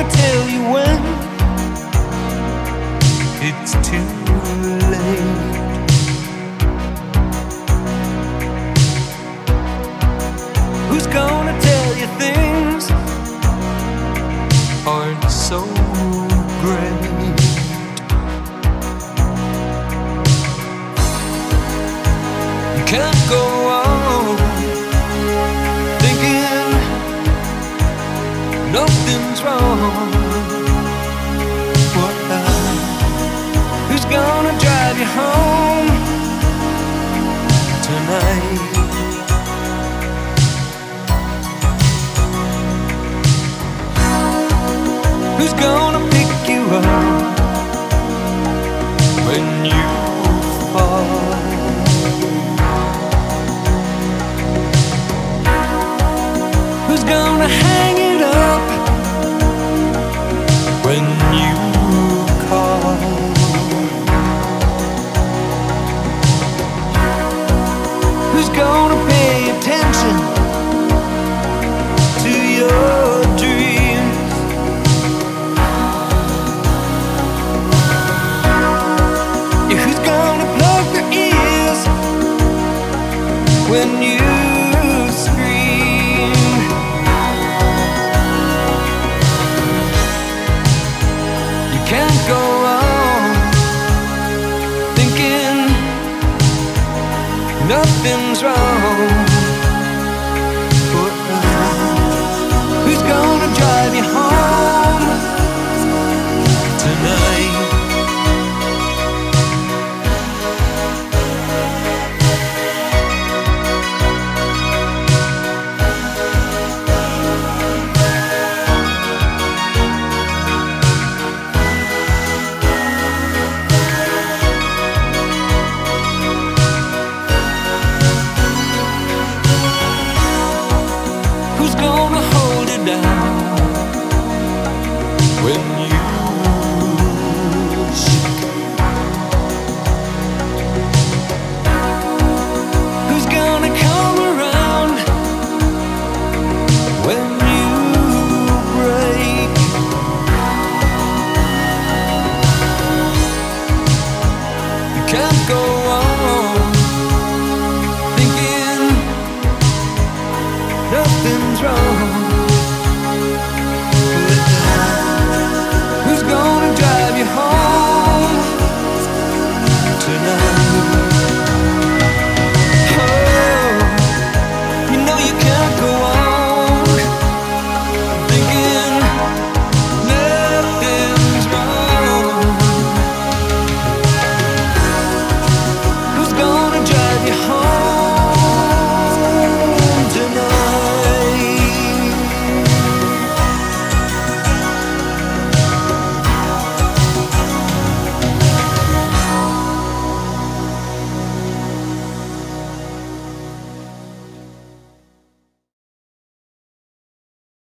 never tell you when it's too late. Who's gonna tell you things aren't so great? You can't go. Wrong. When you scream? You can't go on thinking nothing's wrong. Who's gonna drive you home when you